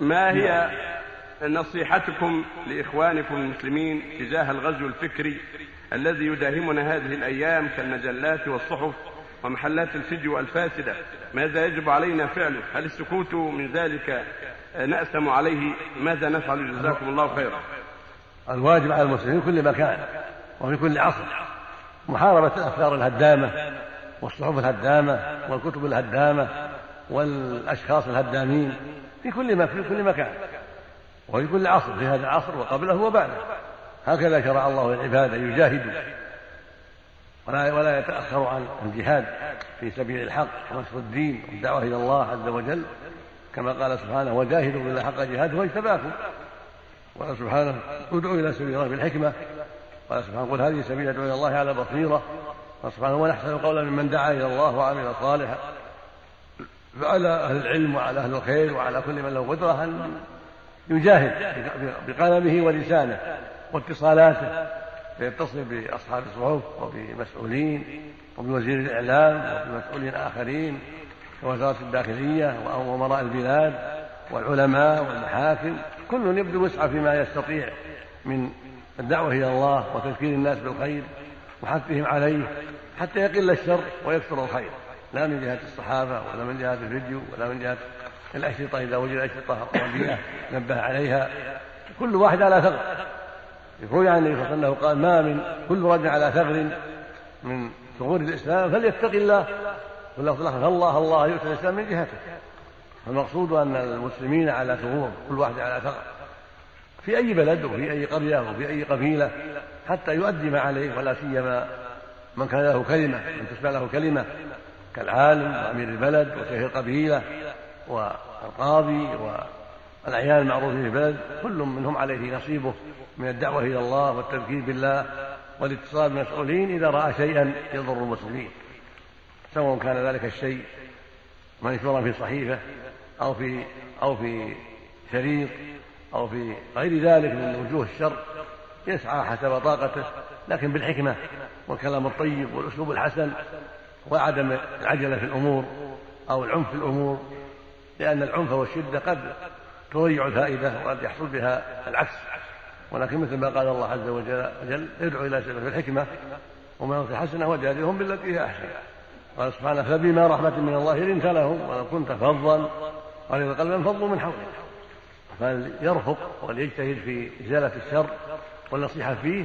ما هي نصيحتكم لإخوانكم المسلمين تجاه الغزو الفكري الذي يداهمنا هذه الأيام كالمجلات والصحف ومحلات الفيديو الفاسده ماذا يجب علينا فعله؟ هل السكوت من ذلك نأسم عليه؟ ماذا نفعل جزاكم الله خيرا؟ الواجب على المسلمين في كل مكان وفي كل عصر. محاربة الأفكار الهدامة والصحف الهدامة والكتب الهدامة والأشخاص الهدامين في كل ما في كل مكان وفي كل عصر في هذا العصر وقبله وبعده. هكذا شرع الله للعباد أن يجاهدوا ولا ولا يتأخروا عن الجهاد في سبيل الحق ونصر الدين والدعوة إلى الله عز وجل. كما قال سبحانه وجاهدوا بالله حق جهاده واجتباكم. قال سبحانه ادعوا إلى سبيل الله بالحكمه قال سبحانه قل هذه سبيل أدعو إلى الله على بصيرة. قال سبحانه ونحسن قولا ممن دعا إلى الله وعمل صالحا. فعلى أهل العلم وعلى أهل الخير وعلى كل من له قدرة أن يجاهد بقلمه ولسانه واتصالاته فيتصل بأصحاب الصحف وبمسؤولين وبوزير الإعلام وبمسؤولين آخرين ووزارة الداخلية وأمراء البلاد والعلماء والمحاكم كل يبذل وسعه فيما يستطيع من الدعوة إلى الله وتذكير الناس بالخير وحثهم عليه حتى يقل الشر ويكثر الخير. لا من جهة الصحافة ولا من جهة الفيديو ولا من جهة الأشرطة إذا وجد أشرطة ربيئة نبه عليها. كل واحد على ثغر. يقول عن النبي صلى الله عليه وسلم قال ما من كل رجل على ثغر من ثغور الإسلام فليتق الله. واللفظ الآخر الله الله يؤتي الإسلام من جهته. المقصود أن المسلمين على ثغور كل واحد على ثغر. في أي بلد وفي أي قرية وفي أي قبيلة حتى يؤدي ما عليه ولا سيما من كان له كلمة من تسمع له كلمة. كالعالم وأمير البلد وشيخ القبيلة والقاضي والأعيان المعروفين في البلد كل منهم عليه نصيبه من الدعوة إلى الله والتذكير بالله والاتصال بالمسؤولين إذا رأى شيئا يضر المسلمين سواء كان ذلك الشيء منشورا في صحيفة أو في أو في شريط أو في غير ذلك من وجوه الشر يسعى حسب طاقته لكن بالحكمة والكلام الطيب والأسلوب الحسن وعدم العجلة في الأمور أو العنف في الأمور لأن العنف والشدة قد تضيع الفائدة وقد يحصل بها العكس. ولكن مثل ما قال الله عز وجل ادعو إلى سبيل الحكمة وما الحسنة وجادلهم بالتي هي أحسن. قال سبحانه فبما رحمة من الله لنت لهم ولو كنت فظا غليظ القلب انفضوا من حولك. فليرفق وليجتهد في إزالة الشر والنصيحة فيه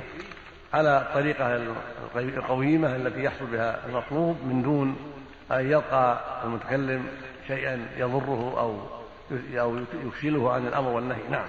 على الطريقة القويمة التي يحصل بها المطلوب من دون أن يلقى المتكلم شيئا يضره أو أو يكسله عن الأمر والنهي. نعم.